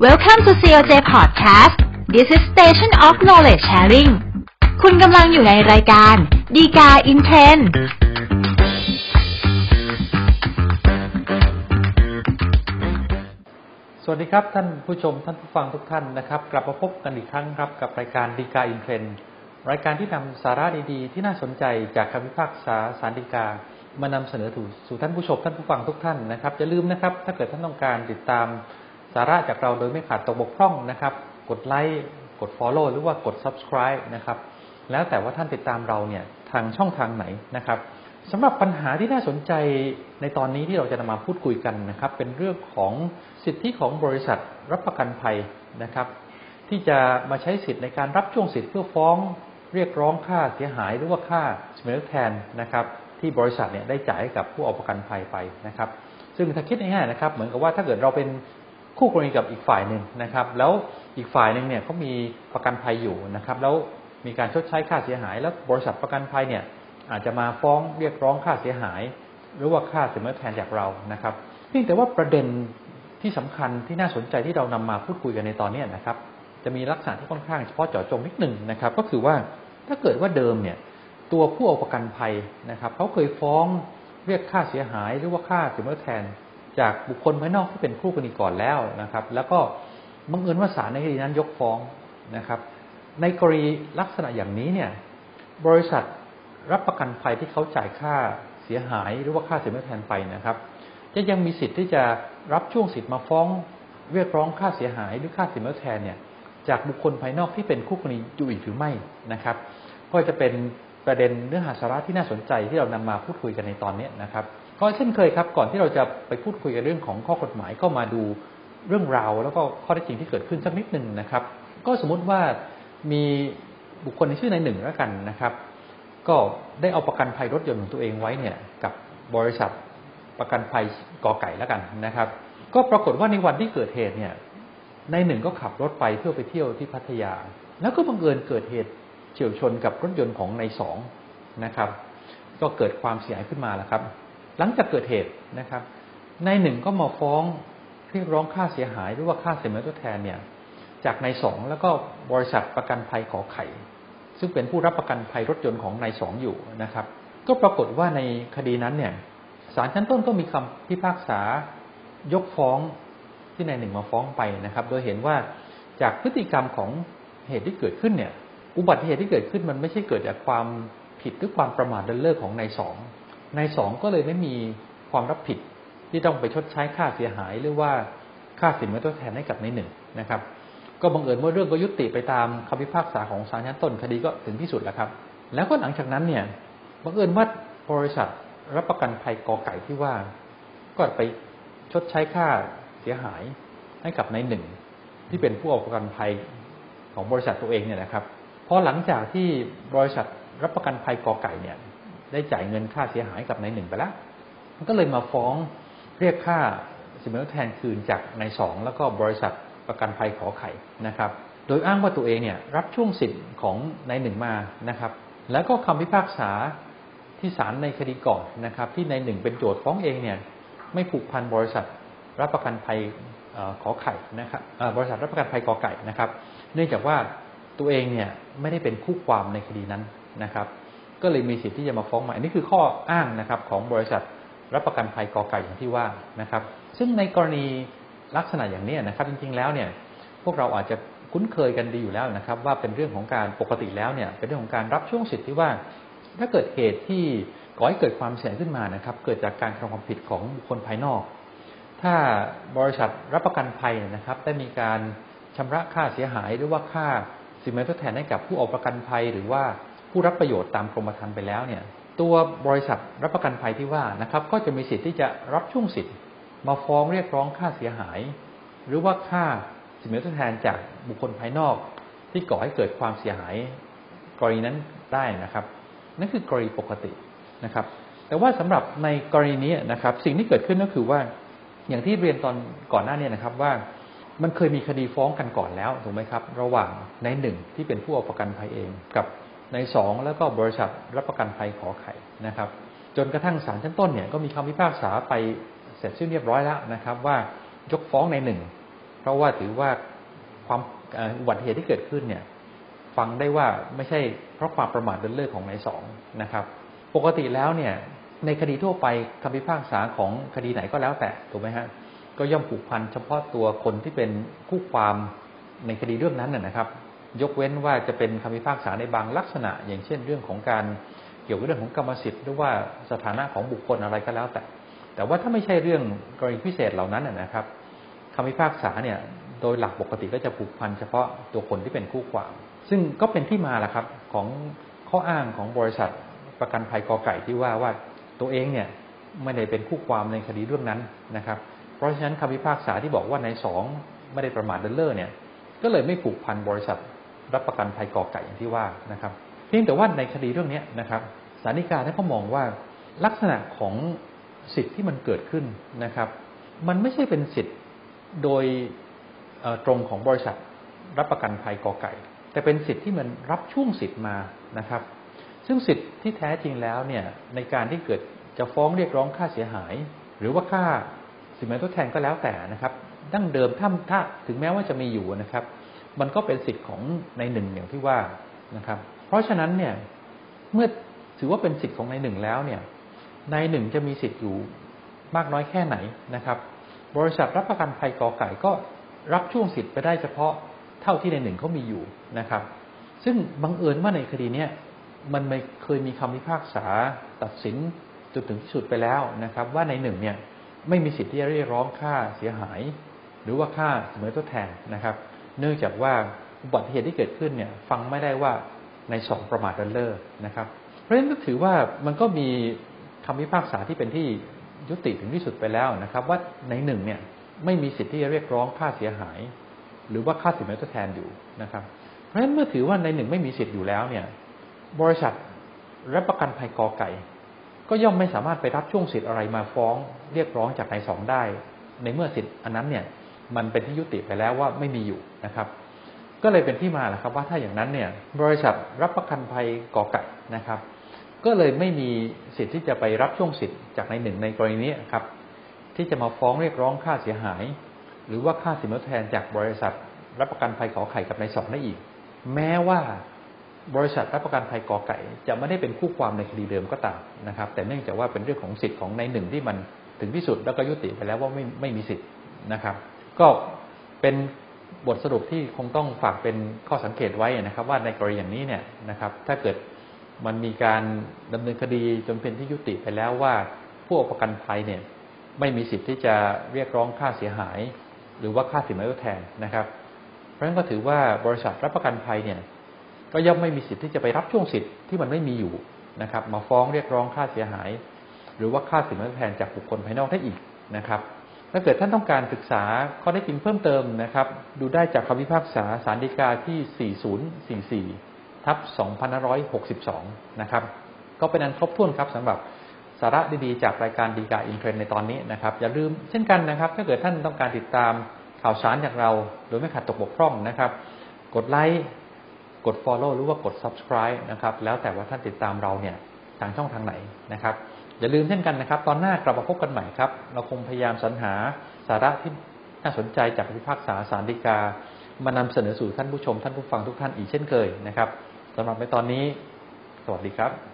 Welcome to COJ Podcast This is Station of Knowledge Sharing คุณกำลังอยู่ในรายการดีกาอินเทรนสวัสดีครับท่านผู้ชมท่านผู้ฟังทุกท่านนะครับ กลับมาพบกันอีกครั้งครับกับรายการดีกาอินเทรนรายการที่นำสาระดีๆ ที่น่าสนใจจากคำพิพากษาสารดีกามานำเสนอถูสู่ท่านผู้ชมท่านผู้ฟังทุกท่านนะครับอย่าลืมนะครับ ถ้าเกิดท่านต้องการติดตาม สาระจากเราโดยไม่ขาดตกบกพร่องนะครับ กดไลค์กด Follow หรือว่ากด Subscribe นะครับ แล้วแต่ว่าท่านติดตามเราเนี่ยทางช่องทางไหนนะครับสำหรับปัญหาที่น่าสนใจในตอนนี้ที่เราจะนำมาพูดคุยกันนะครับ เป็นเรื่องของสิทธิของบริษัทรับประกันภัยนะครับ ที่จะมาใช้สิทธิในการรับช่วงสิทธิเพื่อฟ้องเรียกร้องค่าเสียหายหรือว่าค่าเสมอแทนนะครับ ที่บริษัทเนี่ยได้จ่ายให้กับผู้เอาประกันภัยไปนะครับ ซึ่งถ้าคิดง่ายๆนะครับ เหมือนกับว่าถ้าเกิดเราเป็น คู่กรณีกับอีกฝ่ายหนึ่งนะครับ แล้วอีกฝ่ายหนึ่งเนี่ยเขามีประกันภัยอยู่นะครับ แล้วมีการชดใช้ค่าเสียหาย แล้วบริษัทประกันภัยเนี่ยอาจจะมาฟ้องเรียกร้องค่าเสียหาย หรือว่าค่าเสมอแทนจากเรานะครับเพียงแต่ว่าประเด็นที่สำคัญที่น่าสนใจที่เรานำมาพูดคุยกันในตอนนี้นะครับ จะมีลักษณะที่ค่อนข้างเฉพาะเจาะจงนิดหนึ่งนะครับ ก็คือว่าถ้าเกิดว่าเดิมเนี่ยตัวผู้เอาประกันภัยนะครับเขาเคยฟ้องเรียกค่าเสียหายหรือว่าค่าเสมอแทน จากบุคคลภายนอกที่เป็นคู่กรณีก่อนแล้วนะครับ แล้วก็บังเอิญว่าศาลในคดีนั้นยกฟ้องนะครับ ในกรณีลักษณะอย่างนี้เนี่ยบริษัทรับประกันภัยที่เขาจ่ายค่าเสียหายหรือว่าค่าเสียแทนไปนะครับ จะยังมีสิทธิ์ที่จะรับช่วงสิทธิ์มาฟ้องเรียกร้องค่าเสียหายหรือค่าเสียแทนเนี่ยจากบุคคลภายนอกที่เป็นคู่กรณีอยู่อีกหรือไม่นะครับ ก็จะเป็นประเด็นเนื้อหาสาระที่น่าสนใจที่เรานำมาพูดคุยกันในตอนนี้นะครับ ก็เช่นเคยครับ ก่อนที่เราจะไปพูดคุยกันเรื่องของข้อกฎหมายก็มาดูเรื่องราวแล้วก็ข้อเท็จจริงที่เกิดขึ้นสักนิดหนึ่งนะครับ ก็สมมุติว่ามีบุคคลในชื่อในหนึ่งแล้วกันนะครับ ก็ได้เอาประกันภัยรถยนต์ของตัวเองไว้เนี่ยกับบริษัทประกันภัยกอไก่แล้วกันนะครับ ก็ปรากฏว่าในวันที่เกิดเหตุเนี่ยในหนึ่งก็ขับรถไปเพื่อไปเที่ยวที่พัทยา แล้วก็บังเอิญเกิดเหตุเฉียวชนกับรถยนต์ของในสองนะครับ ก็เกิดความเสียหายขึ้นมาแล้วครับ หลังจากเกิดเหตุนะครับในหนึ่งก็มาฟ้องเรียกร้องค่าเสียหายหรือว่าค่าเสียเมอทดแทนเนี่ย จากในสองแล้วก็บริษัทประกันภัยขอไข่ ซึ่งเป็นผู้รับประกันภัยรถยนต์ของนายสองอยู่นะครับ ก็ปรากฏว่าในคดีนั้นเนี่ยศาลชั้นต้นก็มีคำพิพากษายกฟ้องที่นายหนึ่งมาฟ้องไปนะครับ โดยเห็นว่าจากพฤติกรรมของเหตุที่เกิดขึ้นเนี่ย อุบัติเหตุที่เกิดขึ้นมันไม่ใช่เกิดจากความผิดหรือความประมาทเลินเล่อของนายสอง นายสองก็เลยไม่มีความรับผิดที่ต้องไปชดใช้ค่าเสียหายหรือว่าค่าสินไหมทดแทนให้กับนายหนึ่งนะครับ ก็บังเอิญว่าเรื่องก็ยุติไปตามคำพิพากษาของศาลชั้นต้นคดีก็ถึงที่สุดแล้วครับ แล้วก็หลังจากนั้นเนี่ยบังเอิญว่าบริษัทรับประกันภัยกอไก่ที่ว่า ก็ไปชดใช้ค่าเสียหายให้กับนายหนึ่งที่เป็นผู้เอาประกันภัยของบริษัทตัวเองเนี่ยนะครับพอหลังจากที่บริษัทรับประกันภัยกอไก่เนี่ย ได้จ่ายเงินค่าเสียหายกับนายหนึ่งไปแล้ว มันก็เลยมาฟ้องเรียกค่าสินไหมทดแทนคืนจากนายสองแล้วก็บริษัทประกันภัยขอไข่นะครับ โดยอ้างว่าตัวเองเนี่ยรับช่วงสิทธิ์ของนายหนึ่งมานะครับ แล้วก็คำพิพากษาที่ศาลในคดีก่อนนะครับ ที่นายหนึ่งเป็นโจทย์ฟ้องเองเนี่ยไม่ผูกพันบริษัทรับประกันภัยขอไข่นะครับบริษัทรับประกันภัยกอไก่นะครับ เนื่องจากว่าตัวเองเนี่ยไม่ได้เป็นคู่ความในคดีนั้นนะครับ ก็เลยมีสิทธิ์ที่จะมาฟ้องใหม่นี่คือข้ออ้างนะครับของบริษัทรับประกันภัยกอไก่อย่างที่ว่านะครับ ซึ่งในกรณีลักษณะอย่างนี้นะครับ จริงๆแล้วเนี่ยพวกเราอาจจะคุ้นเคยกันดีอยู่แล้วนะครับ ว่าเป็นเรื่องของการปกติแล้วเนี่ยเป็นเรื่องของการรับช่วงสิทธิ์ที่ว่า ถ้าเกิดเหตุที่ก่อให้เกิดความเสียหายขึ้นมานะครับ เกิดจากการกระทำความผิดของบุคคลภายนอก ถ้าบริษัทรับประกันภัยนะครับ ได้มีการชำระค่าเสียหายหรือว่าค่าสินไหมทดแทนให้กับผู้เอาประกันภัยหรือว่า ผู้รับประโยชน์ตามกรมธรรม์ไปแล้วเนี่ย ตัวบริษัทรับประกันภัยที่ว่านะครับ ก็จะมีสิทธิ์ที่จะรับช่วงสิทธิ์มาฟ้องเรียกร้องค่าเสียหาย หรือว่าค่าสินไหมทดแทนจากบุคคลภายนอก ที่ก่อให้เกิดความเสียหาย กรณีนั้นได้นะครับ นั่นคือกรณีปกตินะครับ แต่ว่าสำหรับในกรณีนี้นะครับ สิ่งที่เกิดขึ้นก็คือว่าอย่างที่เรียนตอนก่อนหน้านี้นะครับว่ามันเคยมีคดีฟ้องกันก่อนแล้วถูกไหมครับ ระหว่างในหนึ่งที่เป็นผู้เอาประกันภัยเอง กับ ในสองแล้วก็บริษัทรับประกันภัยขอไข่นะครับ จนกระทั่งศาลชั้นต้นเนี่ยก็มีคำพิพากษาไปเสร็จสิ้นเรียบร้อยแล้วนะครับ ว่ายกฟ้องในหนึ่งเพราะว่าถือว่าความอุบัติเหตุที่เกิดขึ้นเนี่ย ฟังได้ว่าไม่ใช่เพราะความประมาทเลินเล่อของนายสองนะครับ ปกติแล้วเนี่ย ในคดีทั่วไปคำพิพากษาของคดีไหนก็แล้วแต่ถูกไหมฮะก็ย่อมผูกพันเฉพาะตัวคนที่เป็นคู่ความในคดีเรื่องนั้นนะครับ ยกเว้นว่าจะเป็นคำพิพากษาในบางลักษณะ อย่างเช่นเรื่องของการเกี่ยวกับเรื่องของกรรมสิทธิ์หรือว่าสถานะของบุคคลอะไรก็แล้วแต่ แต่ว่าถ้าไม่ใช่เรื่องกรณีพิเศษเหล่านั้นนะครับคำพิพากษาเนี่ยโดยหลักปกติก็จะผูกพันเฉพาะตัวคนที่เป็นคู่ความ ซึ่งก็เป็นที่มาแหละครับของข้ออ้างของบริษัทประกันภัยกอไก่ที่ว่าว่าตัวเองเนี่ยไม่ได้เป็นคู่ความในคดีเรื่องนั้นนะครับ เพราะฉะนั้นคำพิพากษาที่บอกว่าในสองไม่ได้ประมาทเลินเล่อเนี่ยก็เลยไม่ผูกพันบริษัท รับประกันภัยก่อไก่อย่างที่ว่านะครับ เพียงแต่ว่าในคดีเรื่องนี้นะครับสารนิกาท่านก็มองว่าลักษณะของสิทธิ์ที่มันเกิดขึ้นนะครับ มันไม่ใช่เป็นสิทธิ์โดยตรงของบริษัทรับประกันภัยกอไก่ แต่เป็นสิทธิ์ที่มันรับช่วงสิทธิ์มานะครับ ซึ่งสิทธิ์ที่แท้จริงแล้วเนี่ยในการที่เกิดจะฟ้องเรียกร้องค่าเสียหาย หรือว่าค่าสินไหมทดแทนก็แล้วแต่นะครับ ดั้งเดิมถ้าถ้าถึงแม้ว่าจะมีอยู่นะครับ มันก็เป็นสิทธิ์ของในหนึ่งอย่างที่ว่านะครับ เพราะฉะนั้นเนี่ยเมื่อถือว่าเป็นสิทธิ์ของในหนึ่งแล้วเนี่ยในหนึ่งจะมีสิทธิ์อยู่มากน้อยแค่ไหนนะครับ บริษัทรับประกันภัยกอไก่ก็รับช่วงสิทธิ์ไปได้เฉพาะเท่าที่ในหนึ่งเขามีอยู่นะครับ ซึ่งบังเอิญว่าในคดีเนี้ยมันไม่เคยมีคำพิพากษาตัดสินจนถึงที่สุดไปแล้วนะครับ ว่าในหนึ่งเนี่ยไม่มีสิทธิ์ที่จะเรียกร้องค่าเสียหาย หรือว่าค่าเสมอทดแทนนะครับ เนื่องจากว่าอุบัติเหตุที่เกิดขึ้นเนี่ย ฟังไม่ได้ว่าในสองประมาทเลินเล่อนะครับ เพราะฉะนั้นก็ถือว่ามันก็มีคำพิพากษาที่เป็นที่ยุติถึงที่สุดไปแล้วนะครับ ว่าในหนึ่งเนี่ยไม่มีสิทธิ์ที่จะเรียกร้องค่าเสียหาย หรือว่าค่าสินไหมทดแทนอยู่นะครับ เพราะฉะนั้นเมื่อถือว่าในหนึ่งไม่มีสิทธิ์อยู่แล้วเนี่ย บริษัทรับประกันภัยกอไก่ ก็ย่อมไม่สามารถไปรับช่วงสิทธิ์อะไรมาฟ้องเรียกร้องจากในสองได้ ในเมื่อสิทธิ์อันนั้นเนี่ย มันเป็นที่ยุติไปแล้วว่าไม่มีอยู่นะครับ ก็เลยเป็นที่มาแหละครับว่าถ้าอย่างนั้นเนี่ยบริษัทรับประกันภัยก่อไก่นะครับ ก็เลยไม่มีสิทธิ์ที่จะไปรับช่วงสิทธิ์จากในหนึ่งในกรณีนี้ครับ ที่จะมาฟ้องเรียกร้องค่าเสียหาย หรือว่าค่าสินไหมทดแทนจากบริษัทรับประกันภัยขอไข่กับในสองได้อีก แม้ว่าบริษัทรับประกันภัยกอไก่ จะไม่ได้เป็นคู่ความในคดีเดิมก็ตามนะครับ แต่เนื่องจากว่าเป็นเรื่องของสิทธิ์ของในหนึ่งที่มันถึงที่สุดแล้วก็ยุติไปแล้วว่าไม่ไม่มีสิทธิ์นะครับ ก็เป็นบทสรุปที่คงต้องฝากเป็นข้อสังเกตไว้นะครับ ว่าในกรณีอย่างนี้เนี่ยนะครับ ถ้าเกิดมันมีการดำเนินคดีจนเป็นที่ยุติไปแล้วว่า ผู้ประกันภัยเนี่ยไม่มีสิทธิ์ที่จะเรียกร้องค่าเสียหาย หรือว่าค่าสินไหมทดแทนนะครับ เพราะฉะนั้นก็ถือว่าบริษัทรับประกันภัยเนี่ยก็ย่อมไม่มีสิทธิ์ที่จะไปรับช่วงสิทธิ์ที่มันไม่มีอยู่นะครับ มาฟ้องเรียกร้องค่าเสียหาย หรือว่าค่าสินไหมทดแทนจากบุคคลภายนอกได้อีกนะครับ ถ้าเกิดท่านต้องการศึกษาข้อได้จริงเพิ่มเติมนะครับ ดูได้จากคำพิพากษาสารดีกาที่ 4044 ทับ 2562 นะครับ ก็เป็นอันครบถ้วนครับสำหรับสาระดีๆ จากรายการดีกาอินเทรนในตอนนี้นะครับ อย่าลืมเช่นกันนะครับ ถ้าเกิดท่านต้องการติดตามข่าวสารจากเรา โดยไม่ขาดตกบกพร่องนะครับ กดไลค์กด follow หรือว่ากด subscribe นะครับ แล้วแต่ว่าท่านติดตามเราเนี่ยทางช่องทางไหนนะครับ อย่าลืมเช่นกันนะครับ ตอนหน้ากลับมาพบกันใหม่ครับ เราคงพยายามสรรหาสาระที่น่าสนใจจากพิพากษาสารดีกา มานำเสนอสู่ท่านผู้ชมท่านผู้ฟังทุกท่านอีกเช่นเคยนะครับสำหรับในตอนนี้ สวัสดีครับ